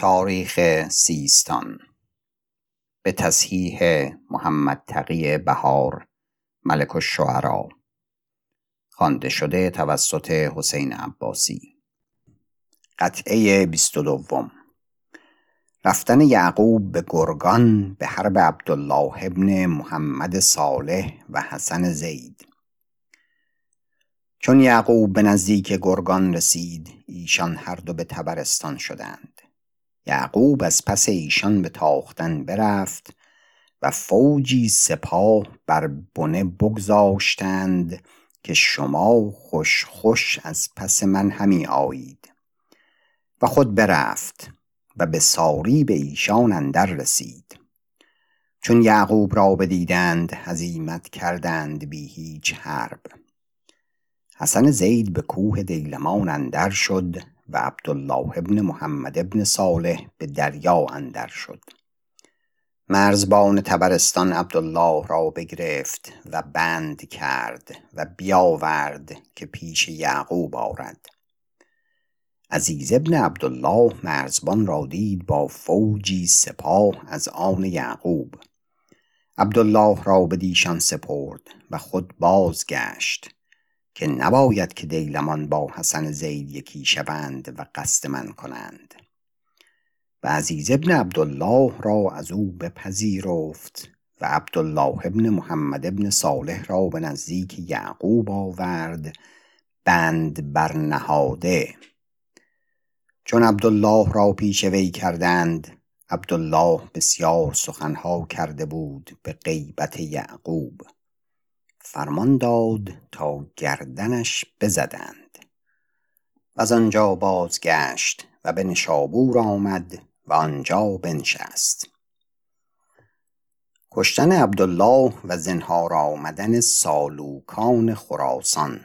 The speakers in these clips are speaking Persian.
تاریخ سیستان. به تصحیح محمد تقی بهار ملک الشعرا. خوانده شده توسط حسین عباسی. قطعه بیست و دوم. رفتن یعقوب به گرگان به حرب عبدالله ابن محمد صالح و حسن زید. چون یعقوب به نزدیک گرگان رسید ایشان هر دو به تبرستان شدند. یعقوب از پس ایشان به تاختن برفت و فوجی سپاه بر بنه بگذاشتند که شما خوش خوش از پس من همی آیید. و خود برفت و به ساری به ایشان اندر رسید. چون یعقوب را بدیدند هزیمت کردند بی هیچ حرب. حسن زید به کوه دیلمان اندر شد و عبدالله ابن محمد ابن صالح به دریا اندر شد. مرزبان تبرستان عبدالله را بگرفت و بند کرد و بیاورد که پیش یعقوب آرد. عزیز ابن عبدالله مرزبان را دید با فوجی سپاه از آن یعقوب. عبدالله را بدیشان سپرد و خود بازگشت. که نباید که دیلمان با حسن زید یکی شوند و قصد من کنند. و عزیز ابن عبدالله را از او بپذیرفت و عبدالله ابن محمد ابن صالح را به نزدیک یعقوب آورد بند برنهاده چون عبدالله را پیش وی کردند عبدالله بسیار سخنها کرده بود به غیبت یعقوب. فرمان داد تا گردنش بزدند. و از آنجا بازگشت و به نشابور آمد و آنجا بنشست. کشتن عبدالله و زنهار آمدن سالوکان خراسان.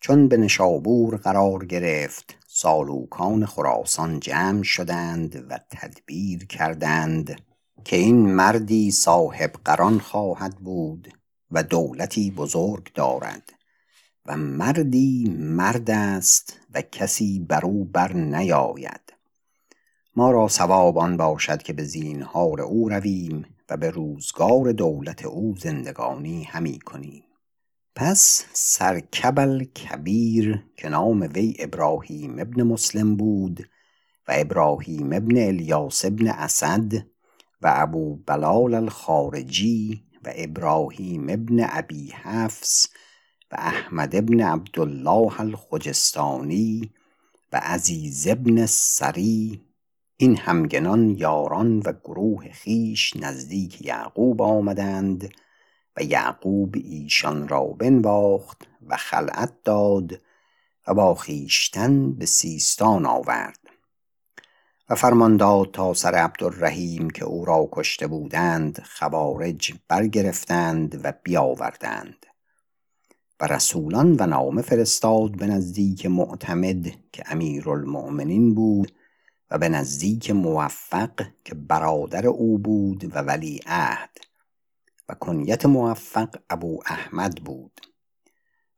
چون به نشابور قرار گرفت سالوکان خراسان جمع شدند و تدبیر کردند که این مردی صاحب قران خواهد بود. و دولتی بزرگ دارد و مردی مرد است و کسی بر او بر نیاید. ما را صواب آن باشد که به زینهار او رویم و به روزگار دولت او زندگانی همی کنیم. پس سرکبل کبیر که نام وی ابراهیم ابن مسلم بود و ابراهیم ابن الیاس ابن اسد و ابو بلال الخارجی و ابراهیم ابن ابی حفص و احمد ابن عبدالله الخجستانی و عزیز ابن سری این همگنان یاران و گروه خیش نزدیک یعقوب آمدند و یعقوب ایشان را بنواخت و خلعت داد و با خویشتن به سیستان آورد. و فرمان داد تا سر عبدالرحیم که او را کشته بودند خوارج برگرفتند و بیاوردند. و رسولان و نامه فرستاد به نزدیک معتمد که امیرالمؤمنین بود و به نزدیک موفق که برادر او بود و ولی عهد. و کنیت موفق ابو احمد بود.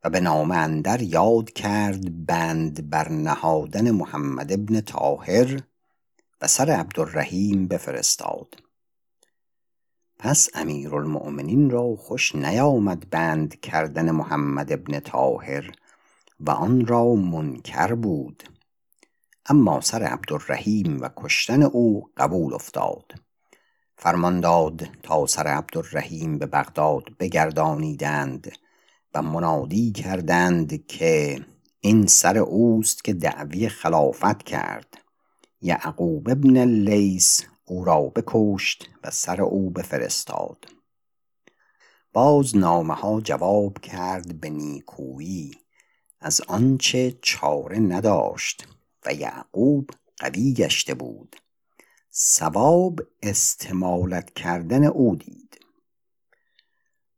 و به نامه اندر یاد کرد بند بر نهادن محمد ابن طاهر و سر عبدالرحیم بفرستاد. پس امیرالمؤمنین را خوش نیامد بند کردن محمد ابن طاهر و آن را منکر بود. اما سر عبدالرحیم و کشتن او قبول افتاد. فرمان داد تا سر عبدالرحیم به بغداد بگردانیدند و منادی کردند که این سر اوست که دعوی خلافت کرد. یعقوب ابن اللیث او را بکشت و سر او بفرستاد. باز نامه ها جواب کرد به نیکویی. از آنچه چاره نداشت و یعقوب قوی گشته بود. صواب استمالت کردن او دید.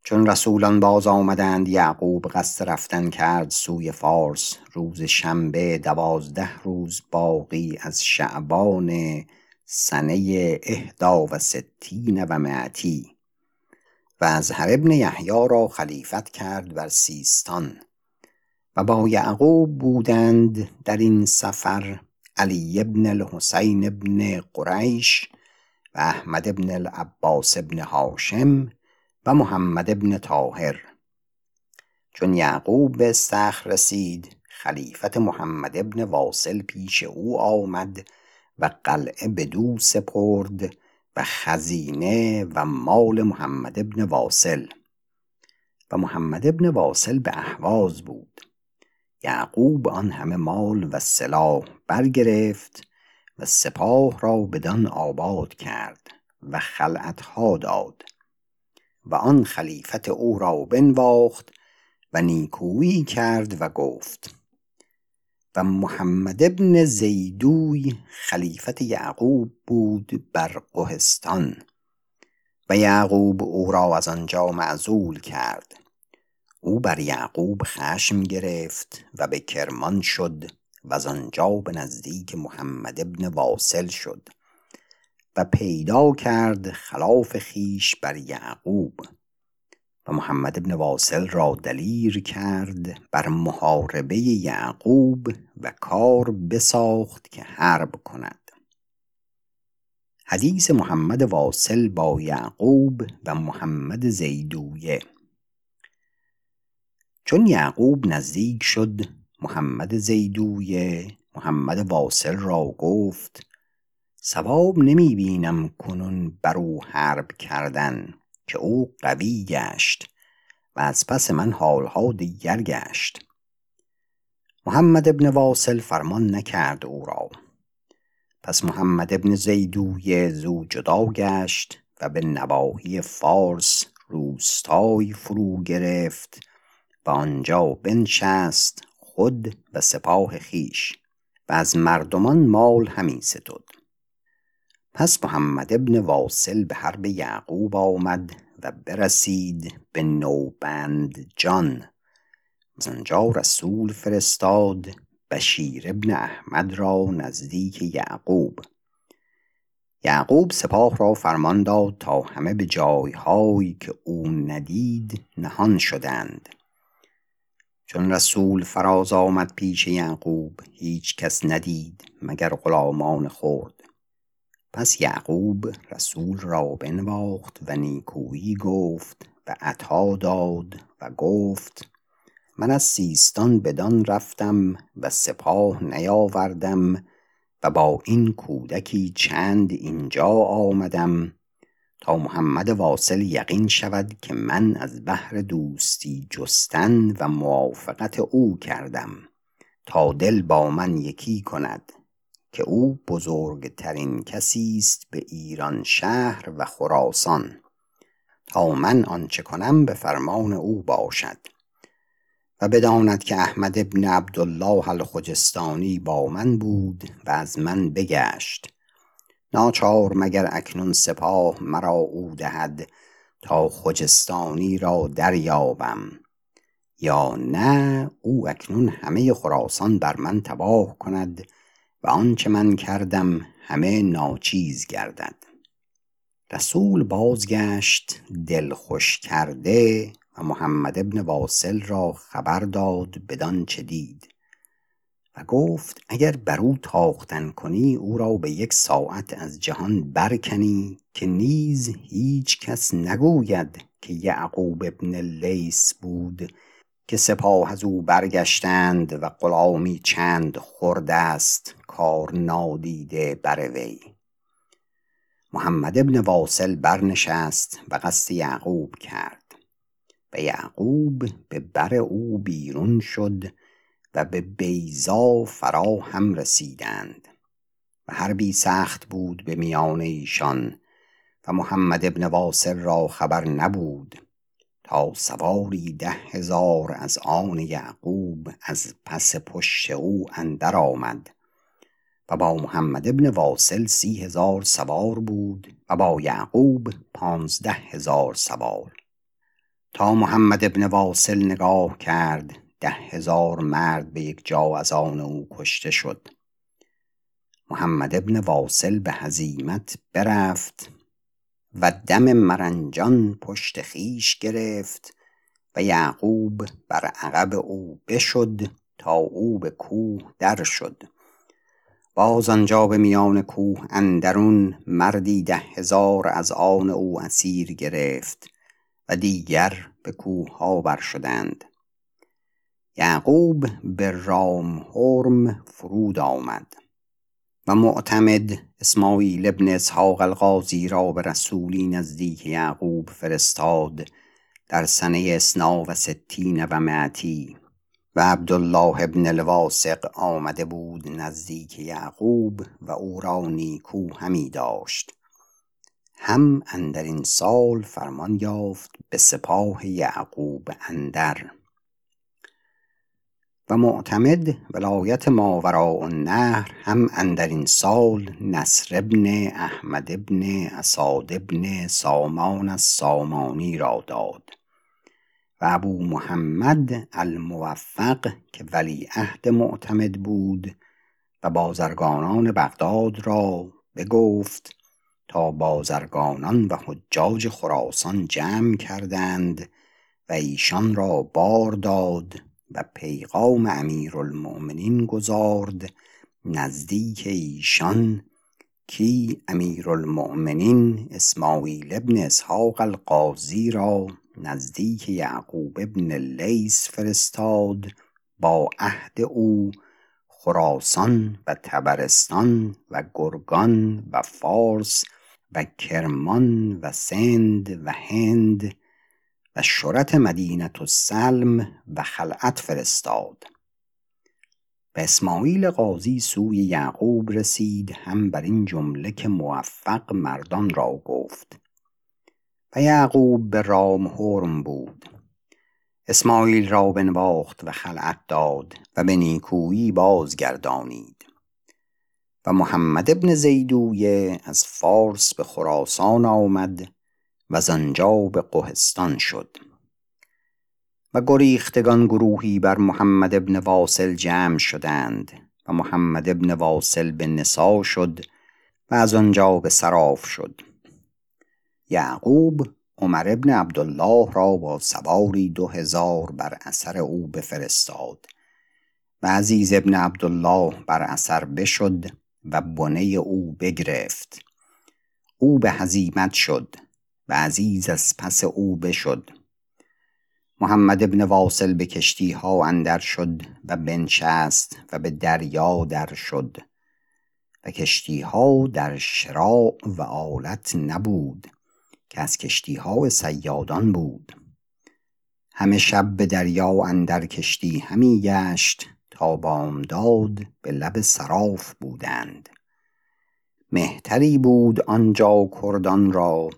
چون رسولان باز آمدند یعقوب قصد رفتن کرد سوی فارس. روز شنبه دوازده روز باقی از شعبان سنه اهدا و ستین و معتی و از هر ابن یحیی را خلیفت کرد بر سیستان. و با یعقوب بودند در این سفر علی ابن الحسین ابن قریش و احمد ابن العباس ابن هاشم و محمد ابن طاهر. چون یعقوب به استخر رسید خلیفت محمد ابن واصل پیش او آمد و قلعه بدو سپرد و خزینه و مال محمد ابن واصل. و محمد ابن واصل به احواز بود. یعقوب آن همه مال و سلاح برگرفت و سپاه را بدان آباد کرد و خلعتها داد. و آن خلیفت او را بنواخت و نیکویی کرد و گفت و محمد ابن زیدوی خلیفت یعقوب بود بر قهستان و یعقوب او را از آنجا معزول کرد. او بر یعقوب خشم گرفت و به کرمان شد و از آنجا به نزدیک محمد ابن واصل شد. و پیدا کرد خلاف خیش بر یعقوب. و محمد ابن واصل را دلیر کرد بر محاربه یعقوب و کار بساخت که حرب کند. حدیث محمد واصل با یعقوب و محمد زیدویه. چون یعقوب نزدیک شد محمد زیدویه محمد واصل را گفت سواب نمی بینم کنون بر او حرب کردن که او قوی گشت و از پس من حالها دیگر گشت. محمد ابن واصل فرمان نکرد او را. پس محمد ابن زیدوی زو جدا گشت و به نواحی فارس روستای فرو گرفت و آنجا بنشست خود و سپاه خیش و از مردمان مال همی ستد. پس محمد ابن واصل به حرب یعقوب آمد و برسید به نوبند جان. از آنجا رسول فرستاد بشیر ابن احمد را نزدیک یعقوب. یعقوب سپاه را فرمان داد تا همه به جایهایی که او ندید نهان شدند. چون رسول فراز آمد پیش یعقوب هیچ کس ندید مگر غلامان خرد. پس یعقوب رسول را بنواخت و نیکویی گفت و عطا داد و گفت من از سیستان بدان رفتم و سپاه نیاوردم و با این کودکی چند اینجا آمدم تا محمد واصل یقین شود که من از بحر دوستی جستن و موافقت او کردم تا دل با من یکی کند. که او بزرگترین کسی است به ایران شهر و خراسان. تا من آنچه کنم به فرمان او باشد. و بداند که احمد ابن عبدالله الخجستانی با من بود و از من بگشت. ناچار مگر اکنون سپاه مرا او دهد تا خجستانی را دریابم یا نه او اکنون همه خراسان بر من تباه کند و آنچه من کردم همه ناچیز گردد. رسول بازگشت دل خوش کرده و محمد ابن واصل را خبر داد بدان چه دید. و گفت اگر بر او تاختن کنی او را به یک ساعت از جهان برکنی که نیز هیچ کس نگوید که یعقوب ابن لیس بود که سپاه از او برگشتند و غلامی چند خورده است کار نادیده بر وی. محمد ابن واصل برنشست و قصد یعقوب کرد. و یعقوب به بر او بیرون شد و به بیزا فرا هم رسیدند. و حربی سخت بود به میان ایشان و محمد ابن واصل را خبر نبود. سواری ده هزار از آن یعقوب از پس پشت او اندر آمد. و با محمد ابن واصل سی هزار سوار بود و با یعقوب پانزده هزار سوار. تا محمد ابن واصل نگاه کرد ده هزار مرد به یک جا از آن او کشته شد. محمد ابن واصل به هزیمت برفت و دم مرنجان پشت خیش گرفت و یعقوب بر عقب او بشد تا او به کوه در شد. باز آنجا به میان کوه اندرون مردی ده هزار از آن او اسیر گرفت و دیگر به کوه ها بر شدند. یعقوب به رام هرم فرود آمد. و معتمد اسماعیل ابن اسحاق الغازی را به رسولی نزدیک یعقوب فرستاد در سنه اسنا و ستین و معتی و عبدالله ابن الواسق آمده بود نزدیک یعقوب و او را نیکو همی داشت. هم اندر این سال فرمان یافت به سپاه یعقوب اندر. و معتمد ولایت ماوراء النهر هم اندر این سال نصر ابن احمد ابن اساد ابن سامان السامانی را داد و ابو محمد الموفق که ولی عهد معتمد بود و بازرگانان بغداد را بگفت تا بازرگانان و حجاج خراسان جمع کردند و ایشان را بار داد و پیغام امیرالمؤمنین گزارد نزدیک ایشان کی امیرالمؤمنین اسماعیل ابن اسحاق القاضی را نزدیک یعقوب ابن لیس فرستاد با عهد او خراسان و تبرستان و گرگان و فارس و کرمان و سند و هند و شرط مدینت السلم و خلعت فرستاد. و اسماعیل قاضی سوی یعقوب رسید هم بر این جمله که موفق مردان را گفت. و یعقوب به رام هرم بود. اسماعیل را بنواخت و خلعت داد و به نیکویی بازگردانید. و محمد ابن زیدویه از فارس به خراسان آمد و زنجا به قهستان شد. و گریختگان گروهی بر محمد ابن واصل جمع شدند و محمد ابن واصل به نسا شد و از آنجا به سراف شد. یعقوب عمر ابن عبدالله را با سواری دو هزار بر اثر او بفرستاد و عزیز ابن عبدالله بر اثر بشد و بنه او بگرفت. او به هزیمت شد. و عزیز از پس او بشد. محمد ابن واصل به کشتی ها اندر شد و بنشست و به دریا در شد. و کشتی ها در شراع و آلت نبود که از کشتی ها سیادان بود. همه شب به دریا اندر کشتی همی گشت تا بامداد به لب سراف بودند. مهتری بود آنجا کردان را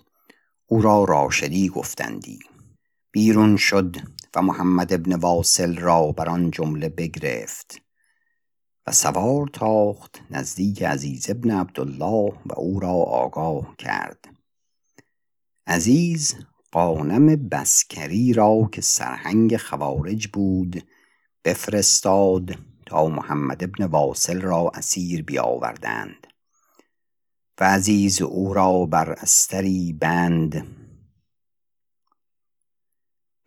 او را راشدی گفتندی. بیرون شد و محمد ابن واصل را بر آن جمله بگرفت و سوار تاخت نزدیک عزیز ابن عبدالله و او را آگاه کرد. عزیز قانم بسکری را که سرهنگ خوارج بود بفرستاد تا محمد ابن واصل را اسیر بیاوردند. عزیز او را بر استری بند.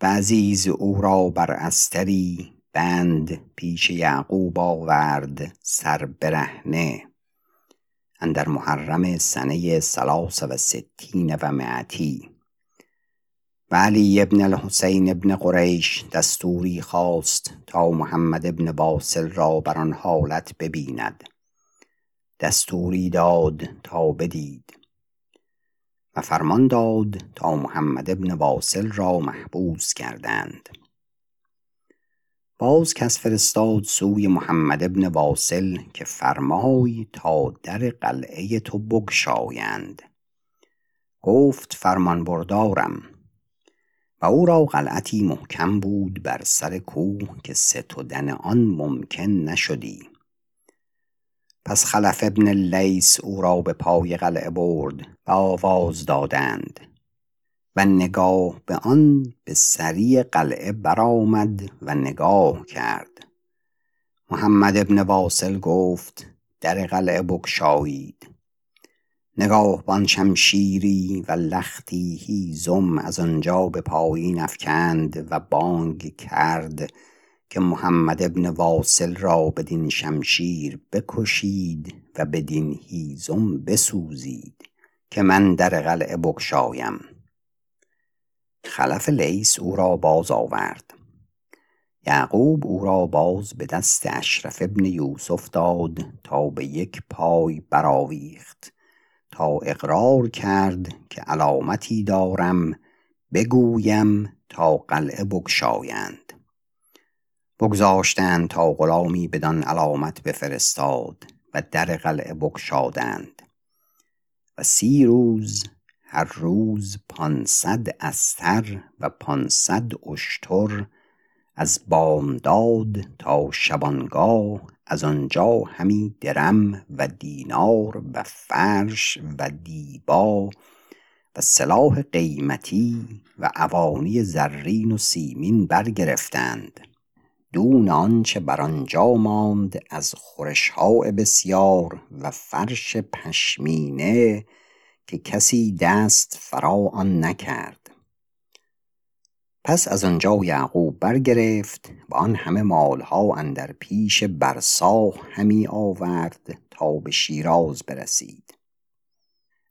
و عزیز او را بر استری بند پیش یعقوب آورد سر برهنه. اندر محرم سنه سلاس و ستین و معتی و علی ابن الحسین ابن قریش دستوری خواست تا محمد ابن واصل را بر آن حالت ببیند. دستوری داد تا بدید. و فرمان داد تا محمد ابن واصل را محبوس کردند. باز کس فرستاد سوی محمد ابن واصل که فرمای تا در قلعه تو بگشایند. گفت فرمان بردارم. و او را قلعتی محکم بود بر سر کوه که ستودن آن ممکن نشدی. پس خلف ابن لیس او را به پای قلعه برد و آواز دادند و نگاه به آن به سری قلعه برآمد و نگاه کرد. محمد ابن واصل گفت در قلعه بگشایید. نگاهبان شمشیری و لختی هیزم از آنجا به پایین افکند و بانگ کرد که محمد ابن واصل را بدین شمشیر بکشید و بدین هیزم بسوزید که من در قلعه بگشایم. خلف لیس او را باز آورد. یعقوب او را باز به دست اشرف ابن یوسف داد تا به یک پای برآویخت تا اقرار کرد که علامتی دارم بگویم تا قلعه بگشایند. بگذاشتند تا غلامی بدان علامت بفرستاد و در قلعه بگشادند. و سی روز هر روز پانصد استر و پانصد اشتر از بامداد تا شبانگاه از آنجا همی درم و دینار و فرش و دیبا و سلاح قیمتی و اوانی زرین و سیمین برگرفتند. دون آنچه بر آنجا ماند از خورشها بسیار و فرش پشمینه که کسی دست فرا آن نکرد. پس از آنجا یعقوب برگرفت و آن همه مالها اندر پیش برساه همی آورد تا به شیراز برسید.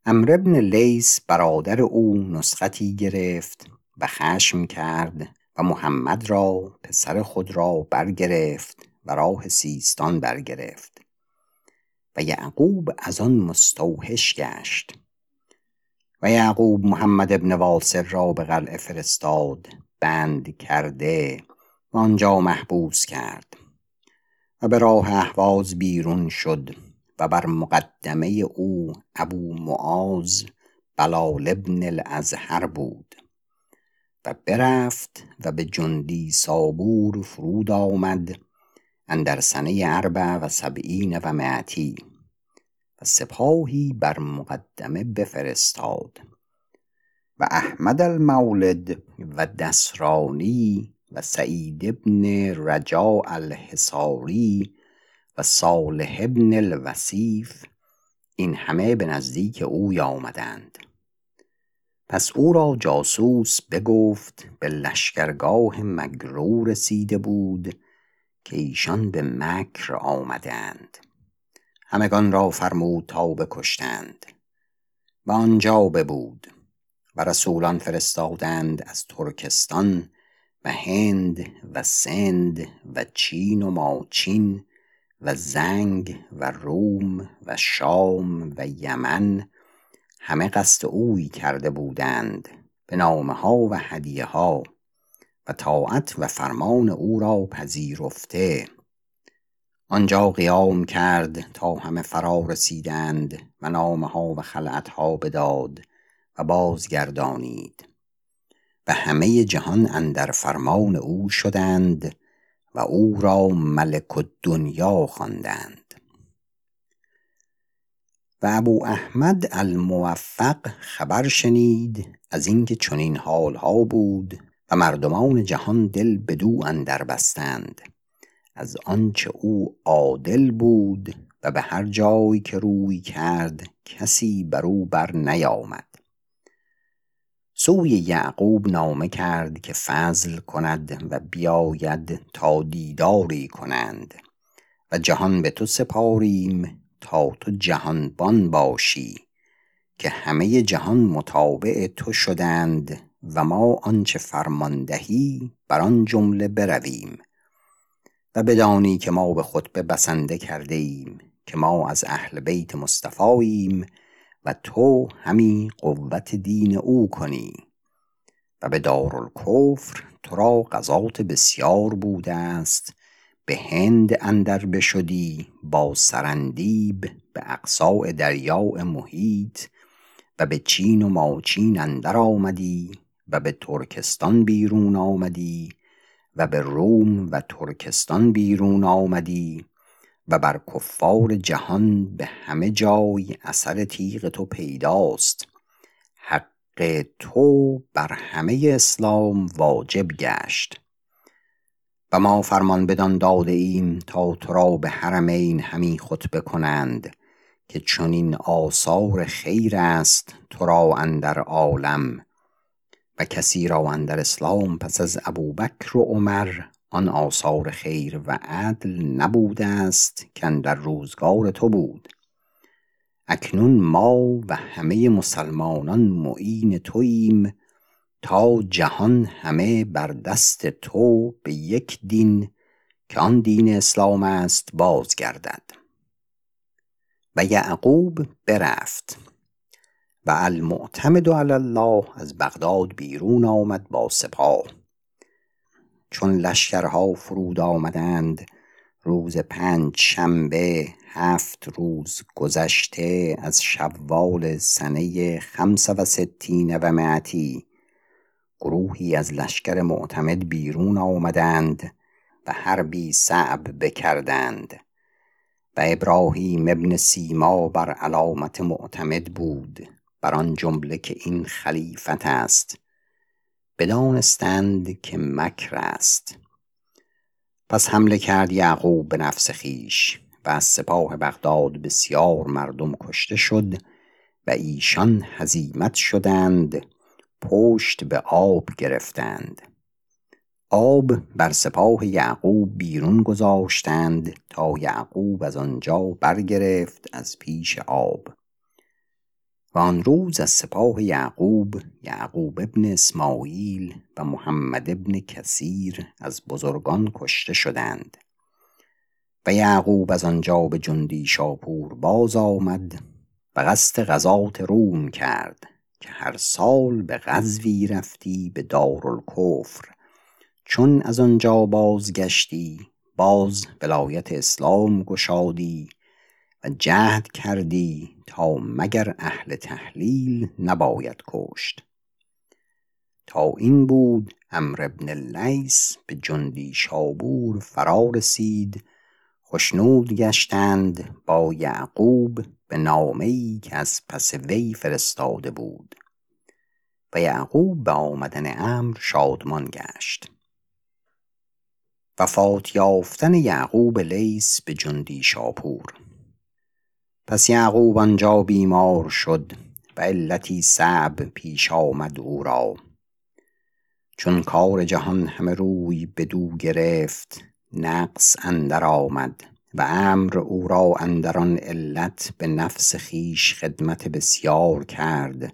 عمرو بن لیث برادر او نسختی گرفت و خشم کرد و محمد را پسر خود را برگرفت و راه سیستان برگرفت. و یعقوب از آن مستوحش گشت. و یعقوب محمد ابن واصل را به قلعه فرستاد بند کرده و آنجا محبوس کرد. و به راه اهواز بیرون شد و بر مقدمه او ابو معاذ بلال ابن الازهر بود. و برفت و به جندی صابور فرود آمد اندر سنه اربع و سبعین و معتی و سپاهی بر مقدمه بفرستاد و احمد المولد و دسرانی و سعید ابن رجاء الحصاری و صالح ابن الوصیف این همه به نزدیک اوی آمدند. پس او را جاسوس بگفت به لشکرگاه مگرو رسیده بود که ایشان به مکر آمدند. همگان را فرمود تا بکشتند. و آنجا ببود و رسولان فرستادند از ترکستان و هند و سند و چین و ماچین و زنگ و روم و شام و یمن همه قصد اوی کرده بودند به نامه ها و هدیه ها و طاعت و فرمان او را پذیرفته. آنجا قیام کرد تا همه فرا رسیدند و نامه ها و خلعت ها بداد و بازگردانید. و همه جهان اندر فرمان او شدند و او را ملک الدنیا خواندند. ابو احمد الموفق خبر شنید از اینکه چنین حالها بود و مردمان جهان دل بدو اندر بستند. از آنچه او عادل بود و به هر جای که روی کرد کسی بر او بر نیامد. سوی یعقوب نامه کرد که فضل کند و بیاید تا دیداری کنند و جهان به تو سپاریم تا تو جهانبان باشی که همه جهان متابع تو شدند و ما آنچه فرمان دهی بر آن جمله برویم. و بدانی که ما به خطبه بسنده کرده ایم که ما از اهل بیت مصطفاییم و تو همی قوت دین او کنی. و به دارالکفر تو را غذات بسیار بوده است به هند اندر بشدی با سرندیب به اقصاء دریاء محیط و به چین و ماچین اندر آمدی و به ترکستان بیرون آمدی و به روم و ترکستان بیرون آمدی و بر کفار جهان به همه جای اثر تیغ تو پیداست. حق تو بر همه اسلام واجب گشت. ما فرمان بدان داده ایم تا تو را به حرمین همی خطبه کنند که چنین آثار خیر است تو را اندر عالم و کسی را اندر اسلام پس از ابوبکر و عمر آن آثار خیر و عدل نبوده است در روزگار تو بود. اکنون ما و همه مسلمانان معین توییم تا جهان همه بر دست تو به یک دین که آن دین اسلام است بازگردد. و یعقوب برفت و المعتمد علی الله از بغداد بیرون آمد با سپاه. چون لشکرها فرود آمدند روز پنج شنبه هفت روز گذشته از شوال سنه خمس و ستین و معتی گروهی از لشکر معتمد بیرون آمدند و حربی صعب بکردند و ابراهیم ابن سیما بر علامت معتمد بود بر آن جمله که این خلیفت است بدانستند که مکر است پس حمله کرد یعقوب به نفس خیش و از سپاه بغداد بسیار مردم کشته شد و ایشان هزیمت شدند پشت به آب گرفتند. آب بر سپاه یعقوب بیرون گذاشتند تا یعقوب از آنجا برگرفت از پیش آب. و آن روز از سپاه یعقوب یعقوب ابن اسماعیل و محمد ابن کثیر از بزرگان کشته شدند. و یعقوب از آنجا به جندی شاپور باز آمد و قصد غزات روم کرد. که هر سال به غزوی رفتی به دارالکفر. چون از آنجا بازگشتی باز ولایت اسلام گشادی و جهد کردی تا مگر اهل تحلیل نباید کشت. تا این بود امر ابن لیس به جندی شابور فرا رسید خشنود گشتند با یعقوب به نامه که از پس وی فرستاده بود. و یعقوب به آمدن امر شادمان گشت. وفات یافتن یعقوب لیس به جندی شاپور پس یعقوب آنجا بیمار شد و علتی صعب پیش آمد او را. چون کار جهان همه روی بدو گرفت نقص اندر آمد و امر او را اندر آن علت به نفس خویش خدمت بسیار کرد.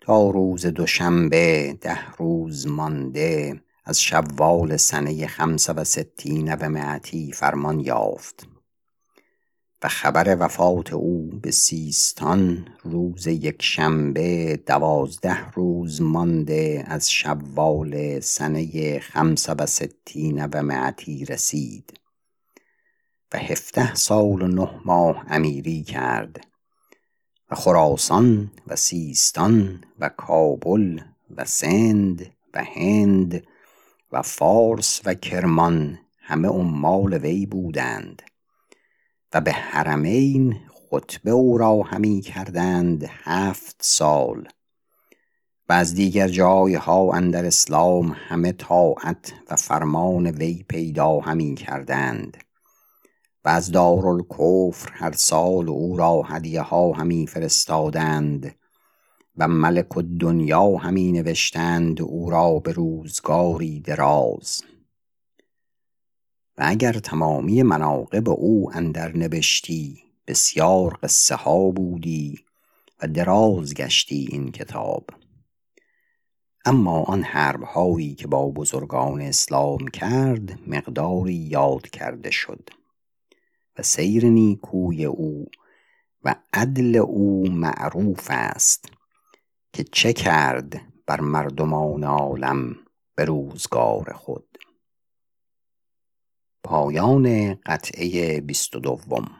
تا روز دوشنبه ده روز مانده از شوال سنه خمس و ستین و معتی فرمان یافت. و خبر وفات او به سیستان روز یکشنبه دوازده روز مانده از شوال سنه خمس و ستین و معتی رسید و هفده سال و نه ماه امیری کرد و خراسان و سیستان و کابل و سند و هند و فارس و کرمان همه عمال وی بودند. و به حرمین خطبه او را همی کردند هفت سال و از دیگر جایها اندر اسلام همه طاعت و فرمان وی پیدا همی کردند و از دارالکفر هر سال او را هدیه ها همی فرستادند و ملک الدنیا همی نوشتند او را به روزگاری دراز. و اگر تمامی مناقب او اندر نبشتی بسیار قصه ها بودی و دراز گشتی این کتاب. اما آن حرب هایی که با بزرگان اسلام کرد مقداری یاد کرده شد و سیر نیکوی او و عدل او معروف است که چه کرد بر مردمان عالم به روزگار خود. پایان قطعه بیست و دوم.